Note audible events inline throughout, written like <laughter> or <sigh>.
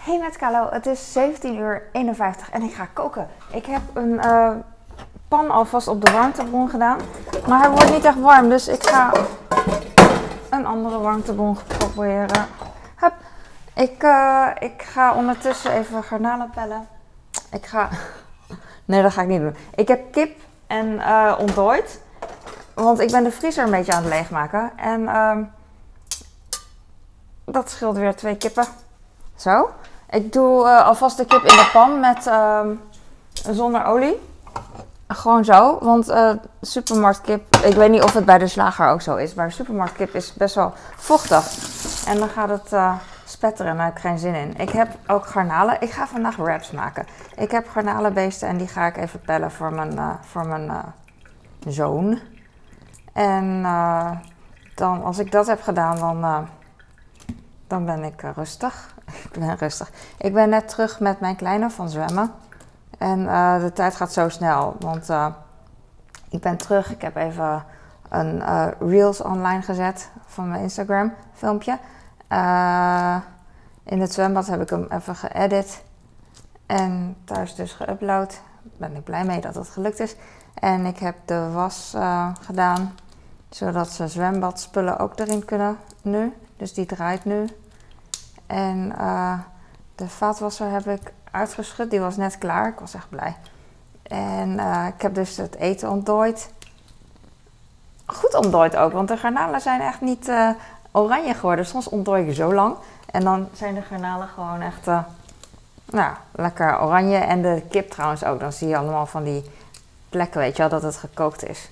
Hey met Kalo, het is 17 uur 51 en ik ga koken. Ik heb een eh, pan alvast op de warmtebron gedaan, maar hij wordt niet echt warm, dus ik ga een andere warmtebron proberen. Hup. Ik, eh, ik ga ondertussen even garnalen pellen. Ik ga... <laughs> Nee, dat ga ik niet doen. Ik heb kip en eh ontdooid, want ik ben de vriezer een beetje aan het leegmaken. En ehm, dat scheelt weer twee kippen. Zo. Ik doe eh, alvast de kip in de pan met ehm, zonder olie. Gewoon zo, want eh supermarktkip, ik weet niet of het bij de slager ook zo is, maar supermarktkip is best wel vochtig. En dan gaat het eh, spetteren en daar heb ik geen zin in. Ik heb ook garnalen. Ik ga vandaag wraps maken. Ik heb garnalenbeesten en die ga ik even pellen voor mijn, voor mijn zoon. En dan, als ik dat heb gedaan, dan, dan ben ik rustig. <laughs> ik ben rustig. Ik ben net terug met mijn kleine van zwemmen. En eh, de tijd gaat zo snel, want eh, ik ben terug. Ik heb even een eh, Reels online gezet van mijn Instagram filmpje. In het zwembad heb ik hem even geëdit. En thuis dus geüpload. Ben ik blij mee dat het gelukt is. En ik heb de was gedaan, zodat ze zwembadspullen ook erin kunnen nu. Dus die draait nu. En eh, de vaatwasser heb ik uitgeschud. Die was net klaar. Ik was echt blij. En eh, ik heb dus het eten ontdooid. Goed ontdooid ook, want de garnalen zijn echt niet eh, oranje geworden. Soms ontdooi ik zo lang. En dan zijn de garnalen gewoon echt nou, lekker oranje. En de kip trouwens ook. Dan zie je allemaal van die plekken, weet je wel, dat het gekookt is.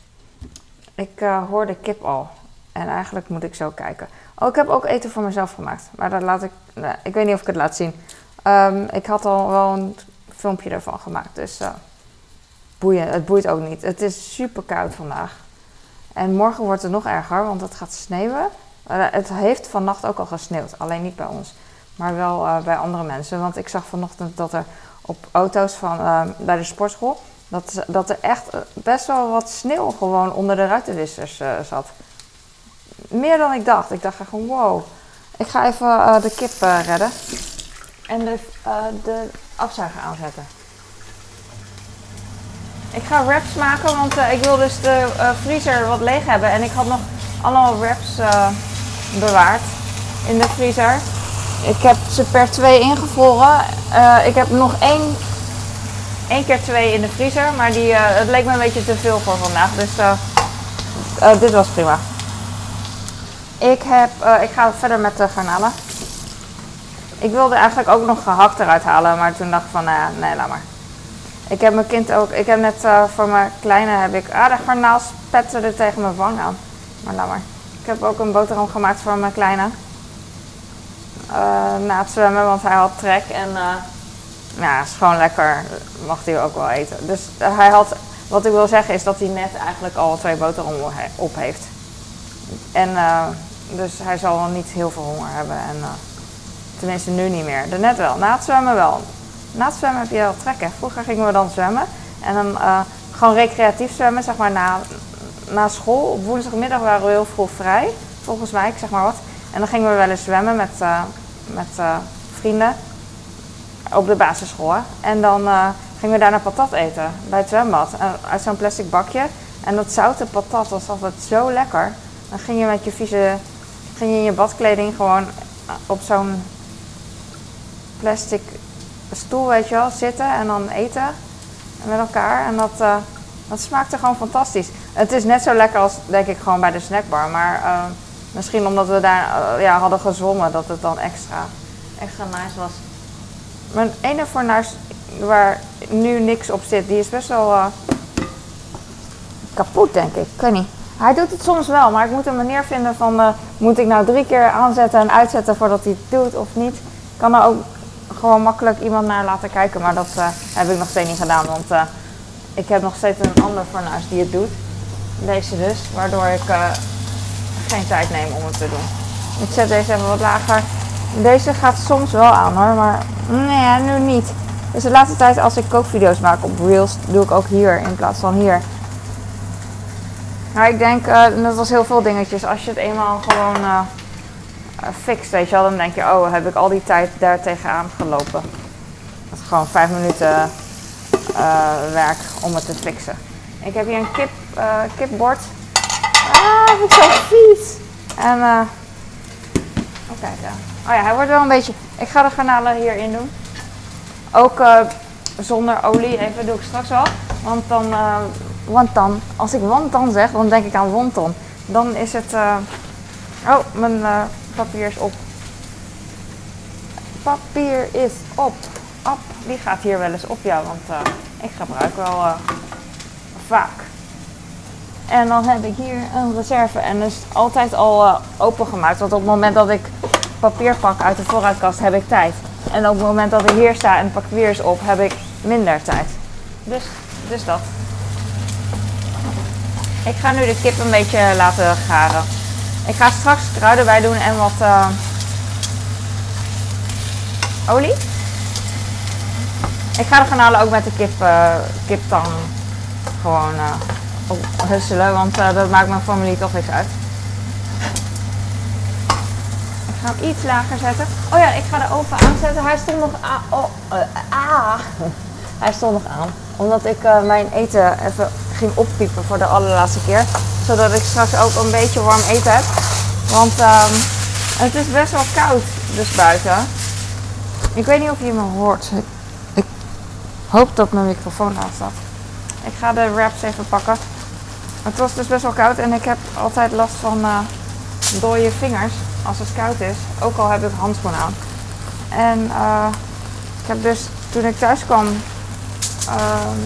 Ik hoor de kip al. En eigenlijk moet ik zo kijken. Oh, ik heb ook eten voor mezelf gemaakt. Maar dat laat ik. ik weet niet of ik het laat zien. Ehm, ik had al wel een filmpje ervan gemaakt. Dus eh, het boeit ook niet. Het is super koud vandaag. En morgen wordt het nog erger, want het gaat sneeuwen. Eh, het heeft vannacht ook al gesneeuwd. Alleen niet bij ons. Maar wel eh, bij andere mensen. Want ik zag vanochtend dat er op auto's van, eh, bij de sportschool. Dat, dat er echt best wel wat sneeuw gewoon onder de ruitenwissers zat. Meer dan ik dacht. Ik dacht gewoon wow. Ik ga even eh, de kip eh, redden. En de, eh, de afzuiger aanzetten. Ik ga wraps maken, want ik wil dus de vriezer wat leeg hebben. En ik had nog allemaal wraps bewaard in de vriezer. Ik heb ze per twee ingevroren. Ik heb nog één, keer twee in de vriezer. Maar die, het leek me een beetje te veel voor vandaag. Dus dit was prima. Ik, heb, eh, ik ga verder met de garnalen. Ik wilde eigenlijk ook nog gehakt eruit halen. Maar toen dacht ik van, ja, nee, laat maar. Ik heb mijn kind ook, ik heb net eh, voor mijn kleine heb ik, ah de garnaal spetterde tegen mijn wang aan. Maar laat maar. Ik heb ook een boterham gemaakt voor mijn kleine. Eh, na het zwemmen, want hij had trek en eh ja, is gewoon lekker. Mag hij ook wel eten. Dus eh, hij had, wat ik wil zeggen is dat hij net eigenlijk al twee boterhammen op heeft. En eh, dus hij zal wel niet heel veel honger hebben. En, eh, tenminste nu niet meer. Daarnet wel. Na het zwemmen wel. Na het zwemmen heb je wel trek. Hè. Vroeger gingen we dan zwemmen. En dan eh, gewoon recreatief zwemmen, zeg maar na, na school. Op woensdagmiddag waren we heel vroeg vrij. Volgens mij, ik zeg maar wat. En dan gingen we wel eens zwemmen met, eh, met vrienden. Op de basisschool. En dan gingen we daarna patat eten. Bij het zwembad. Uit zo'n plastic bakje. En dat zoute patat was altijd zo lekker. Dan ging je met je vieze... Ging je in je badkleding gewoon op zo'n plastic stoel, weet je wel, zitten en dan eten met elkaar. En dat, eh, dat smaakte gewoon fantastisch. Het is net zo lekker als, denk ik, gewoon bij de snackbar. Maar eh, misschien omdat we daar eh, ja, hadden gezwommen, dat het dan extra, extra nice was. Mijn ene fornuis waar nu niks op zit, die is best wel kapot, denk ik. Ik weet niet. Hij doet het soms wel, maar ik moet een manier vinden van... eh, moet ik nou drie keer aanzetten en uitzetten voordat hij het doet of niet? Ik kan er ook gewoon makkelijk iemand naar laten kijken, maar dat eh, heb ik nog steeds niet gedaan. Want eh, ik heb nog steeds een ander fornuis die het doet. Deze dus, waardoor ik geen tijd neem om het te doen. Ik zet deze even wat lager. Deze gaat soms wel aan hoor, maar nee, nu niet. Dus de laatste tijd als ik kookvideo's maak op Reels, doe ik ook hier in plaats van hier. Maar ik denk, eh, dat was heel veel dingetjes. Als je het eenmaal gewoon eh, uh, fixt, weet je wel. Dan denk je, oh, heb ik al die tijd daar tegenaan gelopen. Dat is gewoon vijf minuten uh, werk om het te fixen. Ik heb hier een kip, uh, kipbord. Ah, vind ik zo vies. En, eh. oh oh ja, hij wordt wel een beetje... Ik ga de garnalen hierin doen. Ook uh, zonder olie, even doe ik straks wel. Want dan, uh, want dan, als ik wonton zeg, dan denk ik aan wonton. Dan is het, uh, oh, mijn uh, papier is op. Papier is op. Op, die gaat hier wel eens op, ja, want ik gebruik wel vaak. En dan heb ik hier een reserve en is altijd al opengemaakt. Want op het moment dat ik papier pak uit de voorraadkast, heb ik tijd. En op het moment dat ik hier sta en papier is op, heb ik minder tijd. Dus, dus dat. Ik ga nu de kip een beetje laten garen. Ik ga straks kruiden bij doen en wat uh, olie. Ik ga de garnalen ook met de kip, uh, kiptang gewoon uh, husselen, want dat maakt mijn familie toch niks uit. Ik ga hem iets lager zetten. Oh ja, ik ga de oven aanzetten. Hij stond nog aan. Oh, ah. <laughs> Hij stond nog aan. Omdat ik mijn eten even ging oppiepen voor de allerlaatste keer. Zodat ik straks ook een beetje warm eten heb. Want um, het is best wel koud dus buiten. Ik weet niet of je me hoort. Ik, hoop dat mijn microfoon aan staat. Ik ga de wraps even pakken. Het was dus best wel koud en ik heb altijd last van uh, dode vingers als het koud is. Ook al heb ik handschoenen aan. En uh, ik heb dus toen ik thuis kwam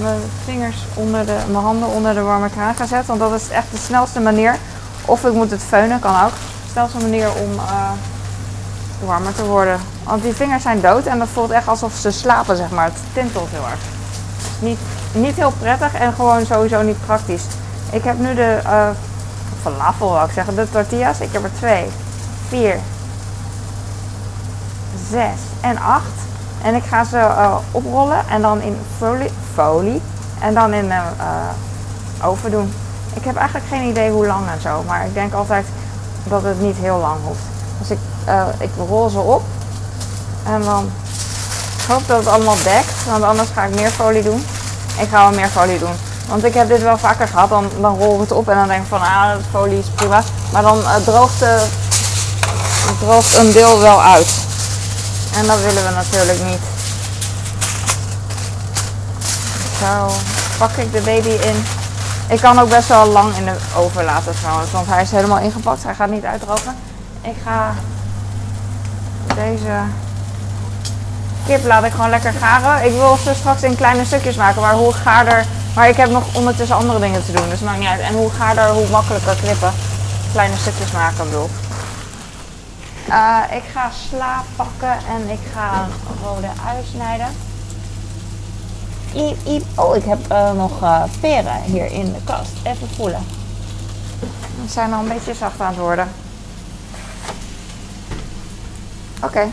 mijn vingers onder de, mijn handen onder de warme kraan gezet. Want dat is echt de snelste manier. Of ik moet het feunen, kan ook. De snelste manier om uh, warmer te worden. Want die vingers zijn dood en dat voelt echt alsof ze slapen, zeg maar. Het tintelt heel erg. Niet, niet heel prettig en gewoon sowieso niet praktisch. Ik heb nu de uh, falafel, wil ik zeggen, de tortillas. Ik heb er twee, vier, zes en acht. En ik ga ze uh, oprollen en dan in folie, folie en dan in de uh, oven doen. Ik heb eigenlijk geen idee hoe lang en zo, maar ik denk altijd dat het niet heel lang hoeft. Dus ik, ik rol ze op en dan hoop dat het allemaal dekt, want anders ga ik meer folie doen. Ik ga wel meer folie doen. Want ik heb dit wel vaker gehad, dan, dan rol ik het op en dan denk ik van ah, de folie is prima. Maar dan droogt, de, droogt een deel wel uit. En dat willen we natuurlijk niet. Zo, pak ik de baby in. Ik kan ook best wel lang in de oven laten trouwens, want hij is helemaal ingepakt. Hij gaat niet uitdrogen. Ik ga deze kip laat ik gewoon lekker garen. Ik wil ze straks in kleine stukjes maken, maar hoe gaarder... Maar ik heb nog ondertussen andere dingen te doen, dus maakt niet uit. En hoe gaarder, hoe makkelijker knippen. Kleine stukjes maken bedoel uh, ik ga sla pakken en ik ga rode ui snijden. Iep, iep. Oh, ik heb uh, nog uh, peren hier in de kast. Even voelen. Ze zijn al een beetje zacht aan het worden. Oké.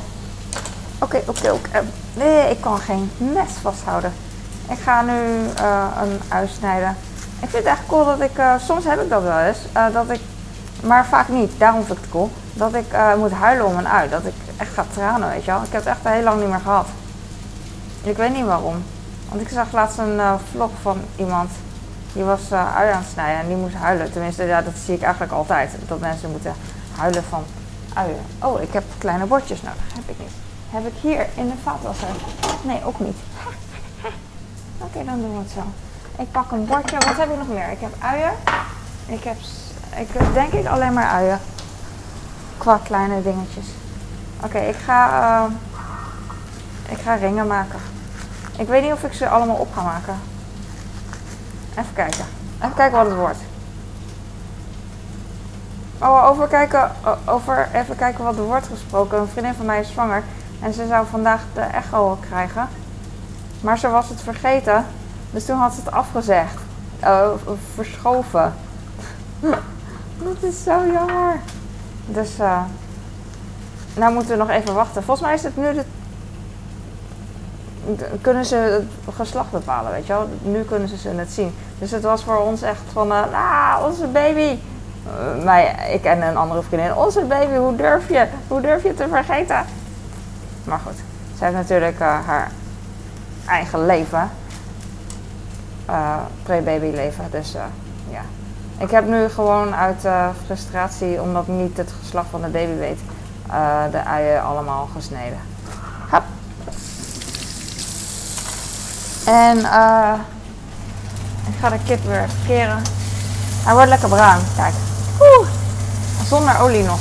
Oké, oké, oké. Nee, ik kan geen mes vasthouden. Ik ga nu een ui snijden. Ik vind het echt cool dat ik... soms heb ik dat wel eens. dat ik... Maar vaak niet. Daarom vind ik het cool dat ik uh, moet huilen om een ui. Dat ik echt ga tranen, weet je wel. Ik heb het echt heel lang niet meer gehad. Ik weet niet waarom. Want ik zag laatst een uh, vlog van iemand. Die was uh, ui aan het snijden en die moest huilen. Tenminste, ja, dat zie ik eigenlijk altijd. Dat mensen moeten huilen van uien. Oh, ik heb kleine bordjes nodig. Heb ik niet. Heb ik hier in de vaatwasser? Nee, ook niet. <laughs> Oké, dan doen we het zo. Ik pak een bordje. Wat heb ik nog meer? Ik heb uien. Ik heb, ik heb denk ik alleen maar uien qua kleine dingetjes. Oké, ik ga uh, ik ga ringen maken. Ik weet niet of ik ze allemaal op ga maken. Even kijken. Even kijken wat het wordt. Oh, over, kijken, over even kijken wat er wordt gesproken. Een vriendin van mij is zwanger en ze zou vandaag de echo krijgen. Maar ze was het vergeten. Dus toen had ze het afgezegd. Uh, verschoven. <laughs> dat is zo jammer. Dus uh, nou moeten we nog even wachten. Volgens mij is het nu de. Kunnen ze het geslacht bepalen, weet je wel? Nu kunnen ze het zien. Dus het was voor ons echt van, ah, onze baby. uh, ik en een andere vriendin, onze baby, hoe durf je, hoe durf je te vergeten? Maar goed, ze heeft natuurlijk haar eigen leven, pre-baby leven, dus ja. Ik heb nu gewoon uit frustratie, omdat niet het geslacht van de baby weet, de uien allemaal gesneden. Hop. En uh, ik ga de kip weer keren. Hij wordt lekker bruin, kijk. Oeh, zonder olie nog.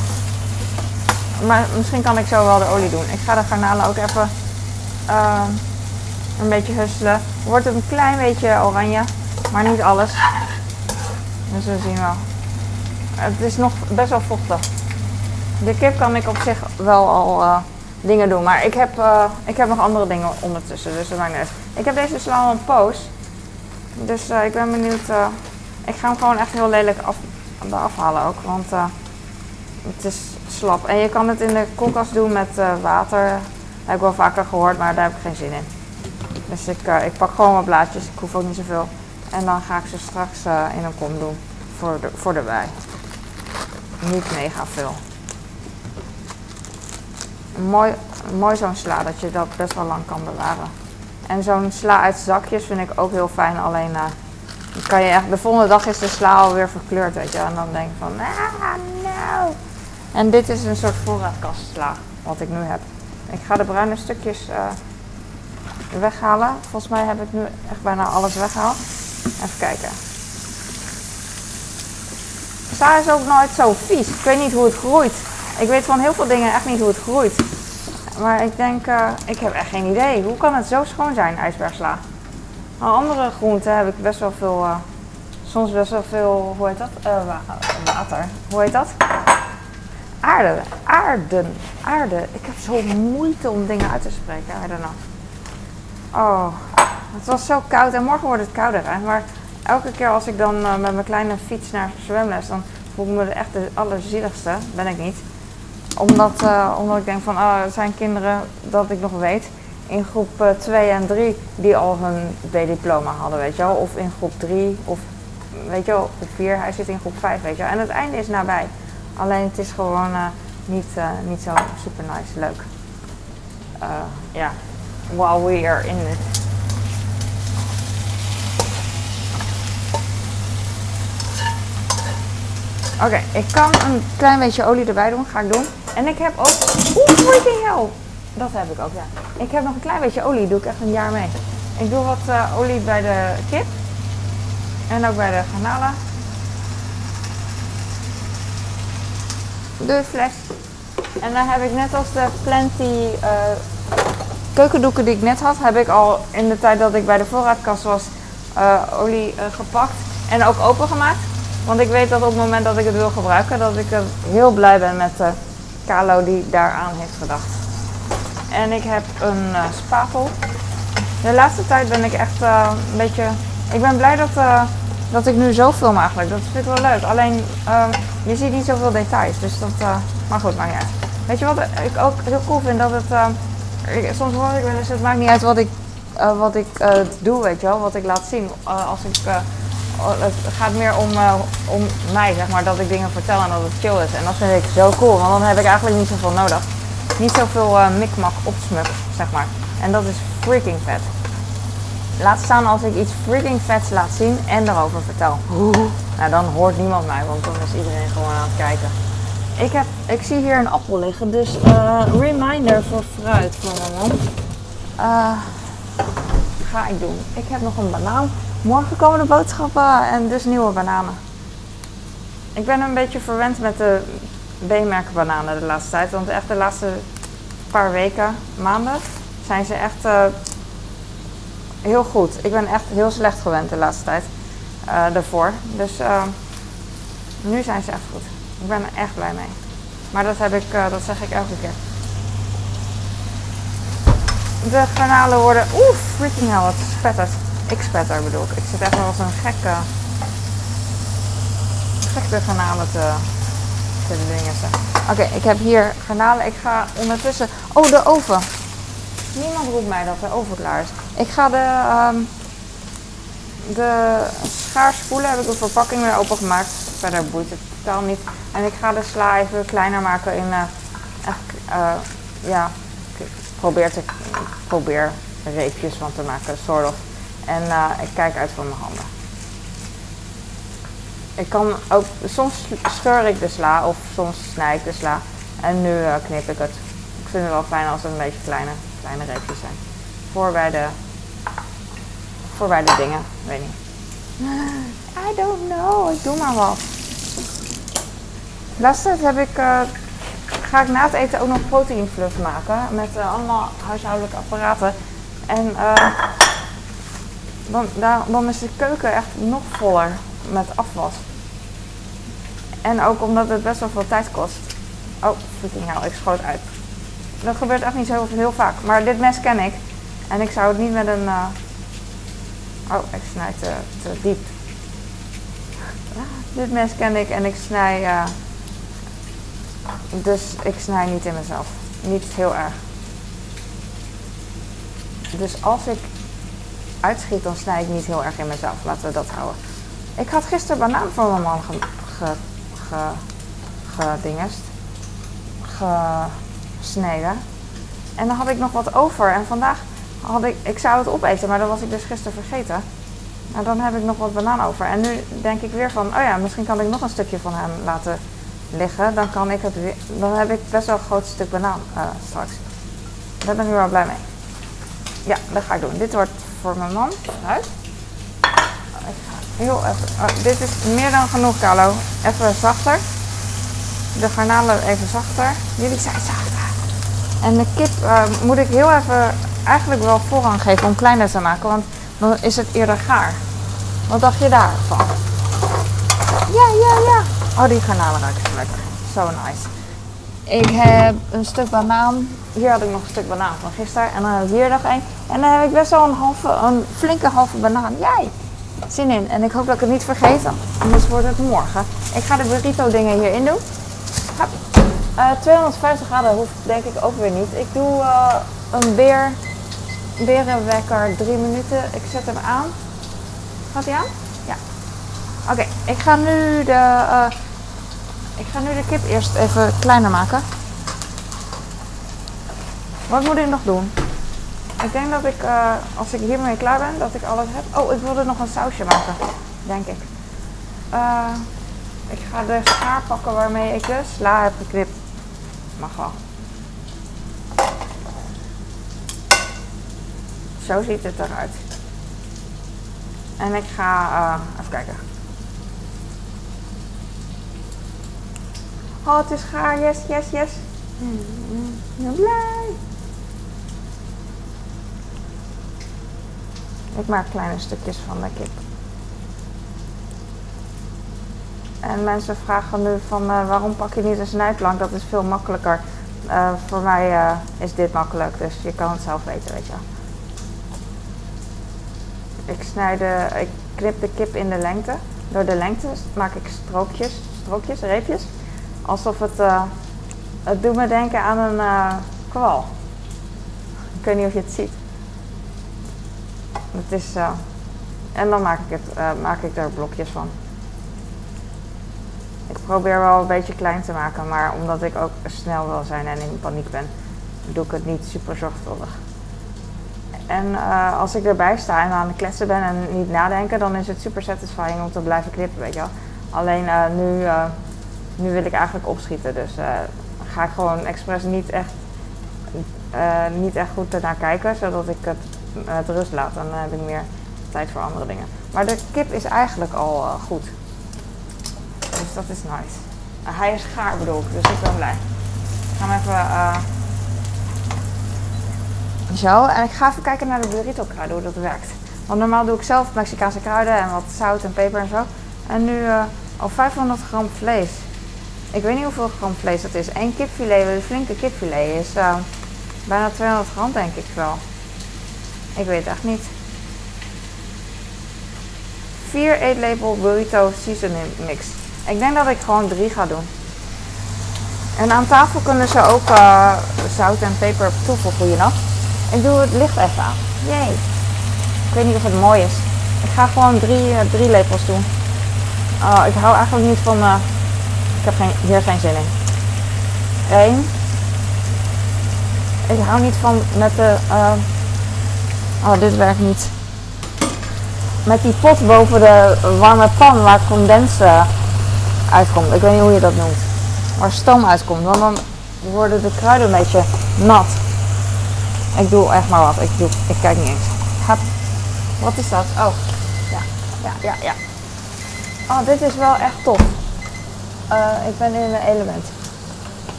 Maar misschien kan ik zo wel de olie doen. Ik ga de garnalen ook even een beetje husselen. Wordt een klein beetje oranje, maar niet alles. Dus we zien wel. Het is nog best wel vochtig. De kip kan ik op zich wel al uh, dingen doen. Maar ik heb, uh, ik heb nog andere dingen ondertussen. Dus dat maakt niet uit. Ik heb deze sla al een poos. Dus uh, ik ben benieuwd. Ik ga hem gewoon echt heel lelijk af, afhalen ook. Want het is slap. En je kan het in de koelkast doen met water. Dat heb ik wel vaker gehoord, maar daar heb ik geen zin in. Dus ik, ik pak gewoon wat blaadjes. Ik hoef ook niet zoveel. En dan ga ik ze straks in een kom doen. Voor, de, voor de bij. Niet mega veel. Mooi, mooi zo'n sla dat je dat best wel lang kan bewaren. En zo'n sla uit zakjes vind ik ook heel fijn. Alleen uh, kan je echt, de volgende dag is de sla alweer verkleurd, weet je. En dan denk ik van, ah, no. En dit is een soort voorraadkastsla, wat ik nu heb. Ik ga de bruine stukjes uh, weghalen. Volgens mij heb ik nu echt bijna alles weggehaald. Even kijken. Sla is ook nooit zo vies. Ik weet niet hoe het groeit. Ik weet van heel veel dingen echt niet hoe het groeit. Maar ik denk, uh, ik heb echt geen idee. Hoe kan het zo schoon zijn, ijsbergsla? Al andere groenten heb ik best wel veel, uh, soms best wel veel, hoe heet dat? Uh, water. Hoe heet dat? Aarde. Aarden. Aarde. Ik heb zo moeite om dingen uit te spreken. I don't. Oh, het was zo koud en morgen wordt het kouder. Hè? Maar elke keer als ik dan met mijn kleine fiets naar zwemles, dan voel ik me echt de allerzieligste. Ben ik niet omdat, uh, omdat ik denk van, oh, er zijn kinderen, dat ik nog weet, in groep 2 uh, en 3 die al hun B-diploma hadden, weet je wel. Of in groep 3, of weet je wel, groep 4. Hij zit in groep 5, weet je wel. En het einde is nabij. Alleen het is gewoon niet, niet zo super nice, leuk. Ja, while we are in it. Oké, okay, ik kan een klein beetje olie erbij doen. Ga ik doen. En ik heb ook... Oeh, freaking hell! Dat heb ik ook, ja. Ik heb nog een klein beetje olie. Doe ik echt een jaar mee. Ik doe wat uh, olie bij de kip. En ook bij de garnalen. De fles. En dan heb ik net als de plenty uh, keukendoeken die ik net had, heb ik al in de tijd dat ik bij de voorraadkast was uh, olie gepakt en ook opengemaakt. Want ik weet dat op het moment dat ik het wil gebruiken, dat ik heel blij ben met de Kalo die daaraan heeft gedacht. En ik heb een uh, spatel. De laatste tijd ben ik echt een beetje... Ik ben blij dat, dat ik nu zo film eigenlijk. Dat vind ik wel leuk. Alleen, je ziet niet zoveel details. Dus dat... maar goed, niet uit. Weet je wat ik ook heel cool vind? Dat het... Ik, soms hoor ik wel eens, het maakt niet uit wat ik, wat ik doe, weet je wel. Wat ik laat zien. als ik Oh, het gaat meer om, om mij, zeg maar, dat ik dingen vertel en dat het chill is. En dat vind ik zo cool, want dan heb ik eigenlijk niet zoveel nodig. Niet zoveel mikmak opsmuk, zeg maar. En dat is freaking vet. Laat staan als ik iets freaking vets laat zien en erover vertel. Nou, dan hoort niemand mij, want dan is iedereen gewoon aan het kijken. Ik, heb, ik zie hier een appel liggen, dus uh, reminder voor fruit van mijn mond. ga ik doen. Ik heb nog een banaan. Morgen komen de boodschappen en dus nieuwe bananen. Ik ben een beetje verwend met de B-merken bananen de laatste tijd. Want echt de laatste paar weken, maanden, zijn ze echt uh, heel goed. Ik ben echt heel slecht gewend de laatste tijd uh, daarvoor. Dus nu zijn ze echt goed. Ik ben er echt blij mee. Maar dat, heb ik, dat zeg ik elke keer. De garnalen worden... Oeh, freaking hell, wat spettert. X-Petter bedoel ik. Ik zit echt wel als een gekke, gekke garnalen te, te dingen. Oké, ik heb hier garnalen. Ik ga ondertussen... Oh, de oven. Niemand roept mij dat de oven klaar is. Ik ga de, um, de schaar spoelen. Heb ik de verpakking weer opengemaakt. Verder boeit het totaal niet. En ik ga de sla even kleiner maken in, uh, echt, uh, ja, ik probeer, te, probeer reepjes van te maken, soort of. En uh, ik kijk uit van mijn handen. Ik kan ook, soms scheur ik de sla of soms snij ik de sla. En nu knip ik het. Ik vind het wel fijn als het een beetje kleine, kleine reepjes zijn. Voor bij de, voor bij de dingen, weet niet. I don't know, ik doe maar wat. Laatst heb ik, uh, ga ik na het eten ook nog proteinfluff maken met uh, allemaal huishoudelijke apparaten. En uh, dan, dan is de keuken echt nog voller met afwas. En ook omdat het best wel veel tijd kost. Oh, freaking hell, ik schoot uit. Dat gebeurt echt niet zo heel vaak. Maar dit mes ken ik. En ik zou het niet met een... Oh, ik snijd te, te diep. <laughs> Dit mes ken ik en ik snij. Dus ik snij niet in mezelf. Niet heel erg. Dus als ik uitschiet, dan snij ik niet heel erg in mezelf. Laten we dat houden. Ik had gisteren banaan voor mijn man ge, ge, ge, gedingest. Gesneden. En dan had ik nog wat over. En vandaag had ik, ik zou het opeten, maar dat was ik dus gisteren vergeten. Nou, dan heb ik nog wat banaan over. En nu denk ik weer van, oh ja, misschien kan ik nog een stukje van hem laten liggen. Dan kan ik het weer, dan heb ik best wel een groot stuk banaan uh, straks. Daar ben ik wel blij mee. Ja, dat ga ik doen. Dit wordt voor mijn man. Uit. Heel even. Oh, dit is meer dan genoeg, Carlo. Even zachter. De garnalen even zachter. Jullie zijn zachter. En de kip uh, moet ik heel even eigenlijk wel voorrang geven om kleiner te maken. Want dan is het eerder gaar. Wat dacht je daarvan? Ja, ja, ja. Oh, die garnalen ruiken zo lekker. Zo nice. Ik heb een stuk banaan. Hier had ik nog een stuk banaan van gisteren. En dan heb ik hier nog één. En dan heb ik best wel een, halve, een flinke halve banaan. Jij! Zin in. En ik hoop dat ik het niet vergeet. Anders wordt het morgen. Ik ga de burrito dingen hierin doen. Uh, 250 graden hoeft denk ik ook weer niet. Ik doe uh, een beer berenwekker drie minuten. Ik zet hem aan. Gaat hij aan? Ja. Oké, ik ga nu de uh, ik ga nu de kip eerst even kleiner maken. Wat moet ik nog doen? Ik denk dat ik, uh, als ik hiermee klaar ben, dat ik alles heb. Oh, ik wilde nog een sausje maken, denk ik. Uh, ik ga de schaar pakken waarmee ik de sla heb geknipt. Mag wel. Zo ziet het eruit. En ik ga uh, even kijken. Oh, het is gaar. Yes, yes, yes. Ik ben blij. Ik maak kleine stukjes van de kip. En mensen vragen nu van uh, waarom pak je niet een snijplank? Dat is veel makkelijker. Uh, voor mij uh, is dit makkelijk, dus je kan het zelf weten, weet je wel. Ik, snijd de, ik knip de kip in de lengte. Door de lengte maak ik strookjes, strookjes, reepjes. Alsof het, uh, het doet me denken aan een uh, kwal. Ik weet niet of je het ziet. Het is, uh, en dan maak ik, het, maak ik er blokjes van. Ik probeer wel een beetje klein te maken, maar omdat ik ook snel wil zijn en in paniek ben, doe ik het niet super zorgvuldig. En als ik erbij sta en aan het kletsen ben en niet nadenken, dan is het super satisfying om te blijven knippen, weet je wel. Alleen nu, nu wil ik eigenlijk opschieten, dus ga ik gewoon expres niet echt, niet echt goed ernaar kijken, zodat ik het met rust laat. Dan heb ik meer tijd voor andere dingen. Maar de kip is eigenlijk al goed. Dus dat is nice. hij is gaar bedoel ik, dus ik ben blij. Ik ga hem even zo, en ik ga even kijken naar de burrito kruiden, hoe dat werkt. Want normaal doe ik zelf Mexicaanse kruiden en wat zout en peper en zo. En nu uh, al 500 gram vlees. Ik weet niet hoeveel gram vlees dat is. Eén kipfilet, een flinke kipfilet, is uh, bijna 200 gram denk ik wel. Ik weet echt niet. 4 eetlepel burrito seasoning mix. Ik denk dat ik gewoon 3 ga doen. En aan tafel kunnen ze ook uh, zout en peper toevoegen, nog. Ik doe het licht even aan. Jee. Ik weet niet of het mooi is. Ik ga gewoon drie, uh, drie lepels doen. Oh, ik hou eigenlijk niet van uh, Ik heb hier geen zin in. Eén. Ik hou niet van met de... Uh, oh, dit werkt niet. Met die pot boven de warme pan waar condens uh, uitkomt. Ik weet niet hoe je dat noemt. Waar stoom uitkomt. Want dan worden de kruiden een beetje nat. Ik doe echt maar wat. Ik, doe, ik kijk niet eens. Wat is dat? Oh. Ja, ja, ja, ja. Oh, dit is wel echt tof. Uh, ik ben in mijn element.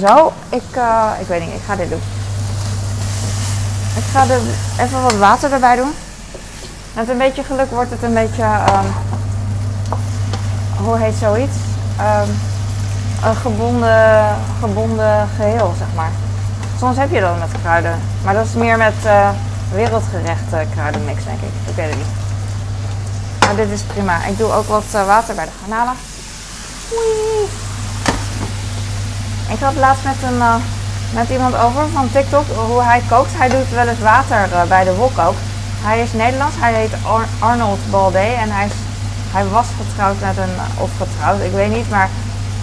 Zo, ik, uh, ik weet niet, ik ga dit doen. Ik ga er even wat water erbij doen. Met een beetje geluk wordt het een beetje, um, hoe heet zoiets? Um, een gebonden, gebonden geheel, zeg maar. Soms heb je dat met kruiden, maar dat is meer met uh, wereldgerecht kruidenmix, denk ik. Ik weet het niet. Maar dit is prima. Ik doe ook wat water bij de garnalen. Ik had laatst met, een, uh, met iemand over van TikTok hoe hij kookt. Hij doet wel eens water uh, bij de wok Hij is Nederlands, hij heet Ar Arnold Balde en hij, is, hij was getrouwd met een, of getrouwd, ik weet niet, maar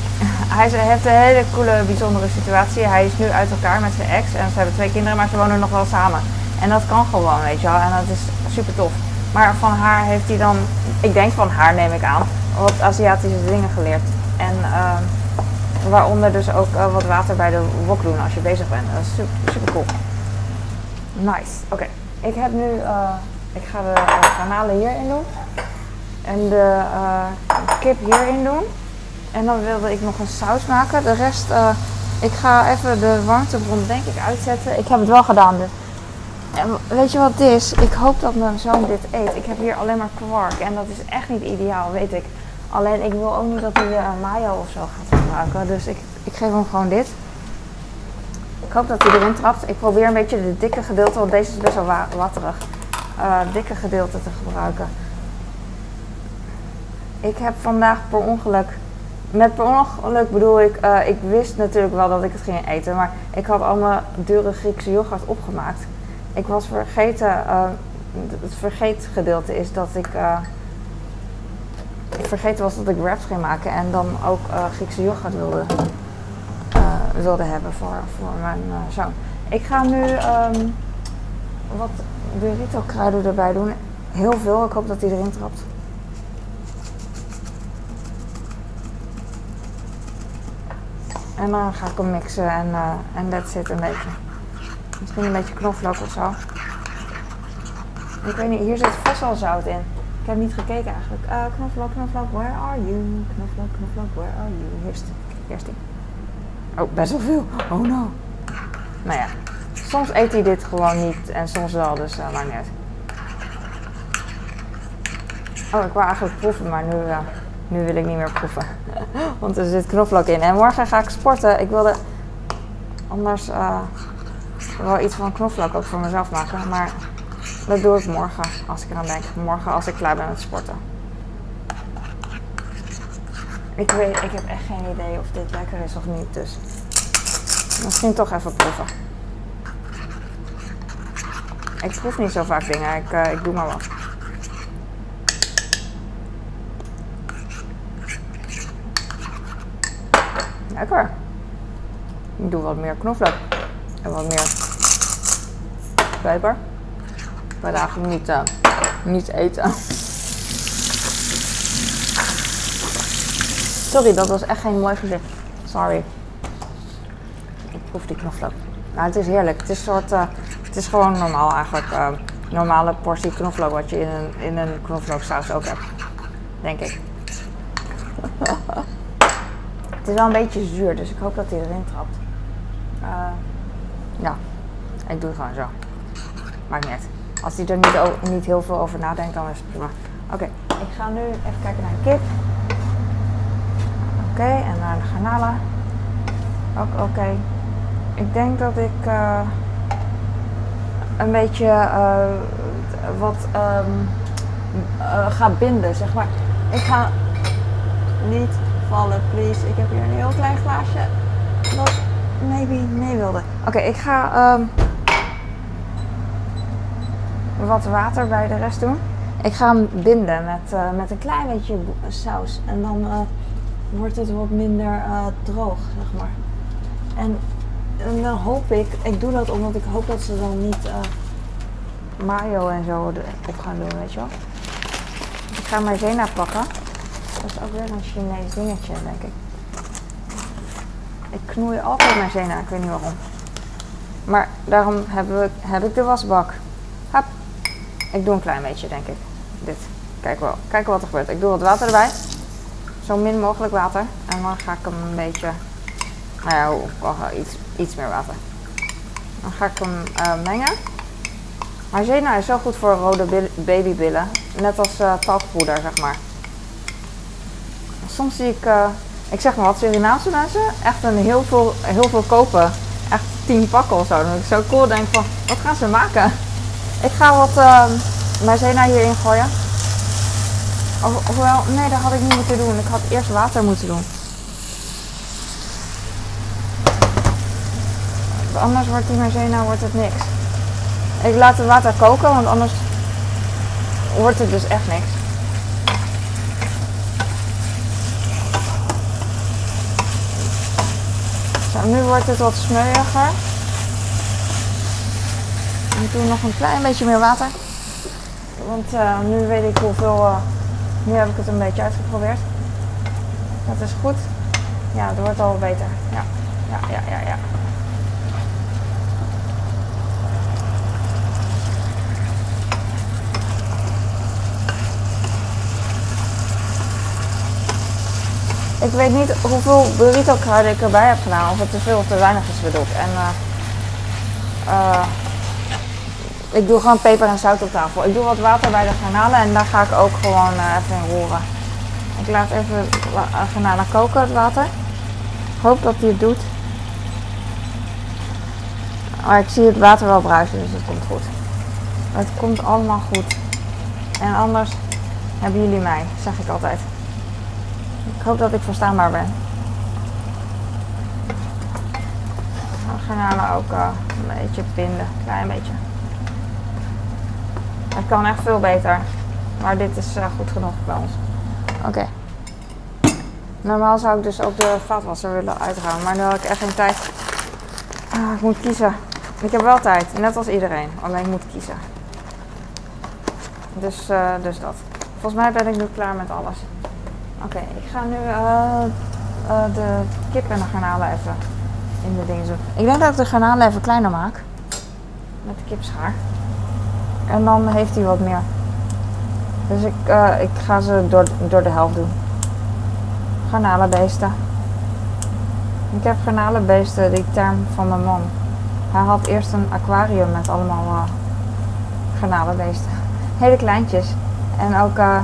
<laughs> hij heeft een hele coole, bijzondere situatie. Hij is nu uit elkaar met zijn ex en ze hebben twee kinderen, maar ze wonen nog wel samen. En dat kan gewoon, weet je wel, en dat is super tof. Maar van haar heeft hij dan, ik denk van haar neem ik aan, wat Aziatische dingen geleerd. En uh, waaronder dus ook uh, wat water bij de wok doen als je bezig bent. Dat is super, super cool. Nice. Oké, ik heb nu, uh, ik ga de garnalen hierin doen. En de kip hierin doen. En dan wilde ik nog een saus maken. De rest, ik ga even de warmtebron denk ik uitzetten. Ik heb het wel gedaan. Dus. En weet je wat het is? Ik hoop dat mijn zoon dit eet. Ik heb hier alleen maar kwark en dat is echt niet ideaal, weet ik. Alleen ik wil ook niet dat hij uh, mayo of zo gaat gebruiken. Dus ik, ik geef hem gewoon dit. Ik hoop dat hij erin trapt. Ik probeer een beetje de dikke gedeelte, want deze is best wel wa watterig. Uh, dikke gedeelte te gebruiken. Ik heb vandaag per ongeluk. Met per ongeluk bedoel ik, uh, ik wist natuurlijk wel dat ik het ging eten. Maar ik had allemaal dure Griekse yoghurt opgemaakt. Ik was vergeten, het vergeetgedeelte is dat ik vergeten was dat ik wraps ging maken en dan ook uh, Griekse yoghurt wilde, uh, wilde hebben voor, voor mijn uh, zoon. Ik ga nu um, wat burrito kruiden erbij doen. Heel veel, ik hoop dat hij erin trapt. En dan ga ik hem mixen en, en dat zit een beetje. Misschien een beetje knoflook of zo. Ik weet niet, hier zit vast al zout in. Ik heb niet gekeken eigenlijk. Uh, knoflook, knoflook, where are you? Knoflook, knoflook, where are you? Eerst, eerst die. Oh, best wel veel. Oh no. Nou ja, soms eet hij dit gewoon niet en soms wel, dus uh, maar net. Oh, ik wou eigenlijk proeven, maar nu, uh, nu wil ik niet meer proeven. <laughs> Want er zit knoflook in. En morgen ga ik sporten. Ik wilde anders wel iets van knoflook ook voor mezelf maken. Maar dat doe ik morgen, als ik eraan denk. Morgen als ik klaar ben met sporten. Ik weet, ik heb echt geen idee of dit lekker is of niet, dus misschien toch even proeven. Ik proef niet zo vaak dingen, ik, uh, ik doe maar wat. Lekker. Ik doe wat meer knoflook en wat meer peper wij dagen niet, uh, niet eten. Sorry, dat was echt geen mooi gezicht. Sorry. Ik proef die knoflook. Nou, het is heerlijk. Het is, soort, uh, het is gewoon normaal eigenlijk. Uh, normale portie knoflook wat je in een, in een knoflooksaus ook hebt. Denk ik. <laughs> het is wel een beetje zuur, dus ik hoop dat hij erin trapt. ja, ik doe het gewoon zo. Maakt niet uit. Als hij er niet, niet heel veel over nadenkt, dan is het prima. Oké, ik ga nu even kijken naar een kip. Oké, en naar de garnalen. Ook oké. Ik denk dat ik uh, een beetje uh, wat um, uh, ga binden, zeg maar. Ik ga niet vallen, please. Ik heb hier een heel klein glaasje dat maybe mee wilde. Oké, ik ga... Um, wat water bij de rest doen. Ik ga hem binden met, uh, met een klein beetje saus. En dan uh, wordt het wat minder eh, droog, zeg maar. En, dan hoop ik, ik doe dat omdat ik hoop dat ze dan niet mayo en zo op gaan doen, weet je wel. Ik ga maizena pakken. Dat is ook weer een Chinees dingetje, denk ik. Ik knoei altijd maizena, ik weet niet waarom. Maar daarom heb ik, heb ik de wasbak. Ik doe een klein beetje, denk ik. Dit. Kijk wel. Kijken wat er gebeurt. Ik doe wat water erbij. Zo min mogelijk water. En dan ga ik hem een beetje... Nou ja, oh, iets, iets meer water. Dan ga ik hem uh, mengen. Maizena is zo goed voor rode babybillen. Net als uh, talkpoeder, zeg maar. Soms zie ik, uh, ik zeg maar wat, Surinaamse mensen echt een heel veel, heel veel kopen. Echt tien pakken of zo. Dan ik zo cool denk van, wat gaan ze maken? Ik ga wat uh, maizena hierin gooien. Of, ofwel, nee, dat had ik niet moeten doen. Ik had eerst water moeten doen. Anders wordt die maizena wordt het niks. Ik laat het water koken, want anders wordt het dus echt niks. Nu wordt het wat smeuiger. Ik doe nog een klein beetje meer water. Want uh, nu weet ik hoeveel... Uh, nu heb ik het een beetje uitgeprobeerd. Dat is goed. Ja, het wordt al beter. Ja, ja, ja, ja, ja. Ik weet niet hoeveel burrito ik erbij heb gedaan. Of het te veel of te weinig is bedoeld. En uh, ik doe gewoon peper en zout op tafel. Ik doe wat water bij de garnalen en daar ga ik ook gewoon uh, even in roeren. Ik laat even garnalen koken, het water. Ik hoop dat hij het doet. Maar ik zie het water wel bruisen, dus het komt goed. Het komt allemaal goed. En anders hebben jullie mij, zeg ik altijd. Ik hoop dat ik verstaanbaar ben. Garnalen ook uh, een beetje binden, een klein beetje. Het kan echt veel beter. Maar dit is uh, goed genoeg bij ons. Oké. Normaal zou ik dus ook de vaatwasser willen uitgaan. Maar nu heb ik echt geen tijd. Ah, ik moet kiezen. Ik heb wel tijd. Net als iedereen. Alleen ik moet kiezen. Dus, uh, dus dat. Volgens mij ben ik nu klaar met alles. Oké, ik ga nu uh, de kip en de garnalen even in de dingen doen. Ik denk dat ik de garnalen even kleiner maak. Met de kipschaar. En dan heeft hij wat meer. Dus ik, uh, ik ga ze door, door de helft doen. Garnalenbeesten. Ik heb garnalenbeesten, die term van mijn man. Hij had eerst een aquarium met allemaal uh, garnalenbeesten. Hele kleintjes. En ook uh,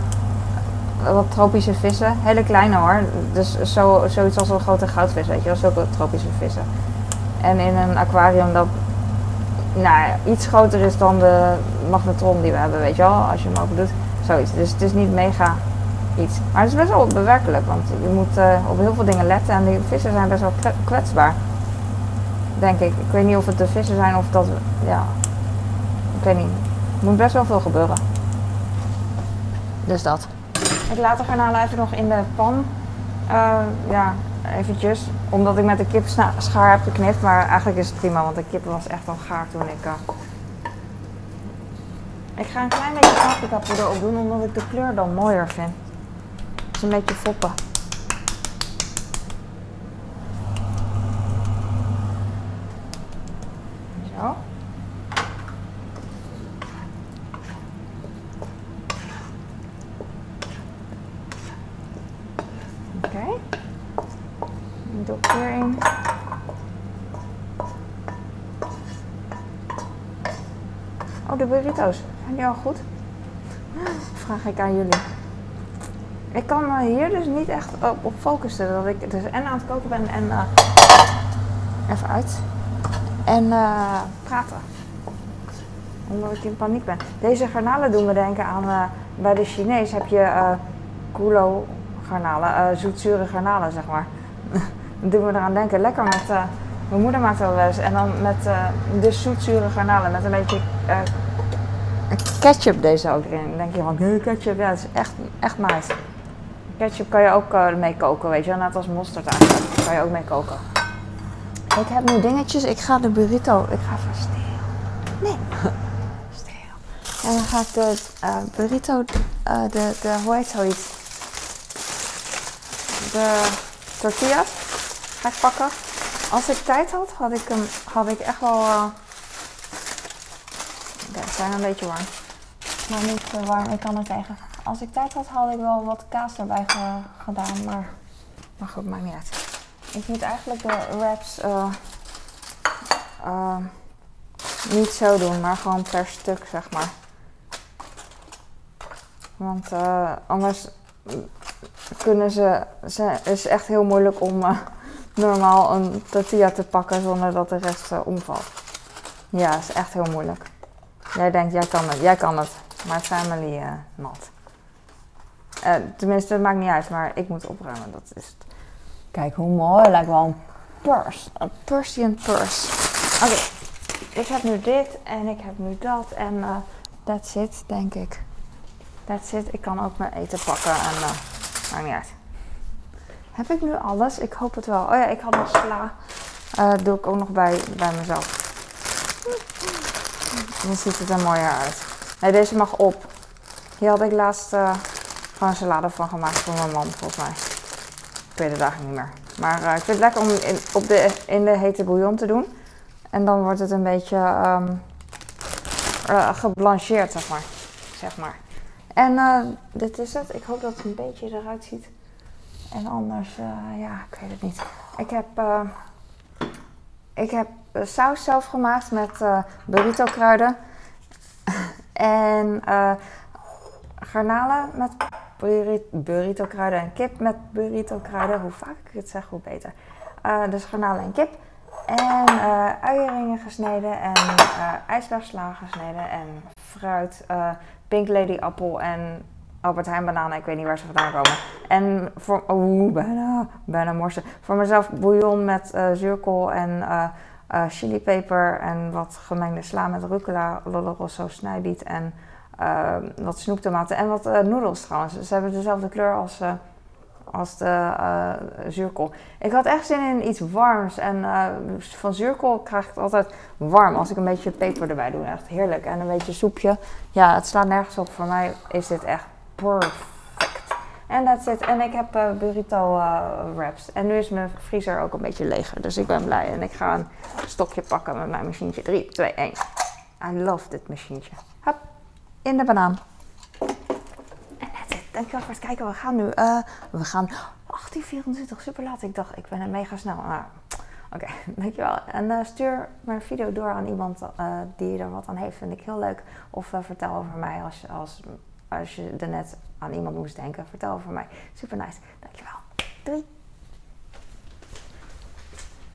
wat tropische vissen. Hele kleine hoor. Dus zo, zoiets als een grote goudvis, weet je. Is ook tropische vissen. En in een aquarium dat nou, iets groter is dan de magnetron die we hebben, weet je wel, als je hem open doet. Zoiets. Dus het is niet mega iets. Maar het is best wel bewerkelijk, want je moet uh, op heel veel dingen letten en die vissen zijn best wel kwetsbaar. Denk ik. Ik weet niet of het de vissen zijn of dat, ja, ik weet niet. Er moet best wel veel gebeuren. Dus dat. Ik laat de garnalen even nog in de pan. Uh, ja, eventjes. Omdat ik met de kip schaar heb geknipt. Maar eigenlijk is het prima, want de kip was echt al gaar toen ik... Uh... Ik ga een klein beetje paprika poeder op doen, omdat ik de kleur dan mooier vind. Het is een beetje foppen. Zo. Doe ik hierin. Oh, de burrito's. Zijn die al goed? Vraag ik aan jullie. Ik kan hier dus niet echt op, focussen. Dat ik dus en aan het koken ben en... Uh, even uit. En uh, praten. Omdat ik in paniek ben. Deze garnalen doen we denken aan... Bij de Chinees heb je kulo garnalen. zoetzure garnalen, zeg maar. Doen we eraan denken. Lekker met... Uh, mijn moeder maakt wel eens. En dan met uh, de zoetzure garnalen. Met een beetje uh, ketchup deze ook erin. Dan denk je van, ketchup. Ja, dat is echt, echt nice. ketchup kan je ook mee koken, weet je. Net als mosterd eigenlijk. Daar kan je ook mee koken. Ik heb nu dingetjes. Ik ga de burrito... Ik ga even stil. Nee. <laughs> stil. En dan ga ik de burrito... De, de... Hoe heet zoiets? De tortillas ga ik pakken. Als ik tijd had, had ik, hem, had ik echt wel... Uh, Oké, zijn een beetje warm. Maar niet te warm, ik kan er tegen. Als ik tijd had, had ik wel wat kaas erbij gedaan. Maar, maar goed, maakt niet uit. Ik moet eigenlijk de wraps uh, niet zo doen, maar gewoon per stuk, zeg maar. Want anders kunnen ze, ze... is echt heel moeilijk om normaal een tortilla te pakken zonder dat de rest omvalt. Ja, is echt heel moeilijk. Jij denkt, jij kan het, jij kan het. Maar family uh, not. Uh, tenminste, het maakt niet uit, maar ik moet opruimen, dat is het. Kijk hoe mooi, lijkt wel een purse. Een Persian purse. Oké, ik heb nu dit en ik heb nu dat en uh, that's it, denk ik. That's it. Ik kan ook mijn eten pakken en maakt niet uit. Heb ik nu alles? Ik hoop het wel. Oh ja, ik had nog sla. Uh, doe ik ook nog bij, bij mezelf. Dan ziet het er mooier uit. Nee, deze mag op. Hier had ik laatst uh, gewoon salade van gemaakt voor mijn man, volgens mij. Ik weet het eigenlijk niet meer. Maar uh, ik vind het lekker om in, op de, in de hete bouillon te doen. En dan wordt het een beetje uh, geblancheerd, zeg maar. zeg maar. En dit is het. Ik hoop dat het een beetje eruit ziet. En anders, ja, ik weet het niet. Ik heb, ik heb saus zelf gemaakt met burrito kruiden. <laughs> En uh, garnalen met burrito kruiden en kip met burrito kruiden. Hoe vaak ik het zeg, hoe beter. Uh, dus garnalen en kip. En uh, uieringen gesneden en uh, ijsbergsla gesneden en fruit, Pink Lady appel en Albert Heijn bananen. Ik weet niet waar ze vandaan komen. En voor, oeh, bijna, bijna. Voor mezelf bouillon met zuurkool en uh, chilipeper en wat gemengde sla met rucola, lollo rosso, snijbiet en uh, wat snoeptomaten en wat uh, noedels trouwens. Ze hebben dezelfde kleur als, als de zuurkool. Ik had echt zin in iets warms en van zuurkool krijg ik het altijd warm als ik een beetje peper erbij doe. Echt heerlijk. En een beetje soepje. Ja, het slaat nergens op. Voor mij is dit echt perfect. En that's it. En ik heb uh, burrito uh, wraps. En nu is mijn vriezer ook een beetje leger. Dus ik ben blij. En ik ga een stokje pakken met mijn machientje. 3, 2, 1. I love dit machientje. Hop. In de banaan. En that's it. Dankjewel voor het kijken. We gaan nu... Uh, we gaan... 1824, super laat. Ik dacht, ik ben mega snel. Ah. Oké, <laughs> dankjewel. En stuur mijn video door aan iemand die er wat aan heeft. Vind ik heel leuk. Of vertel over mij als, als, als je er net aan iemand moest denken. Vertel over mij. Super nice. Dankjewel. Doei.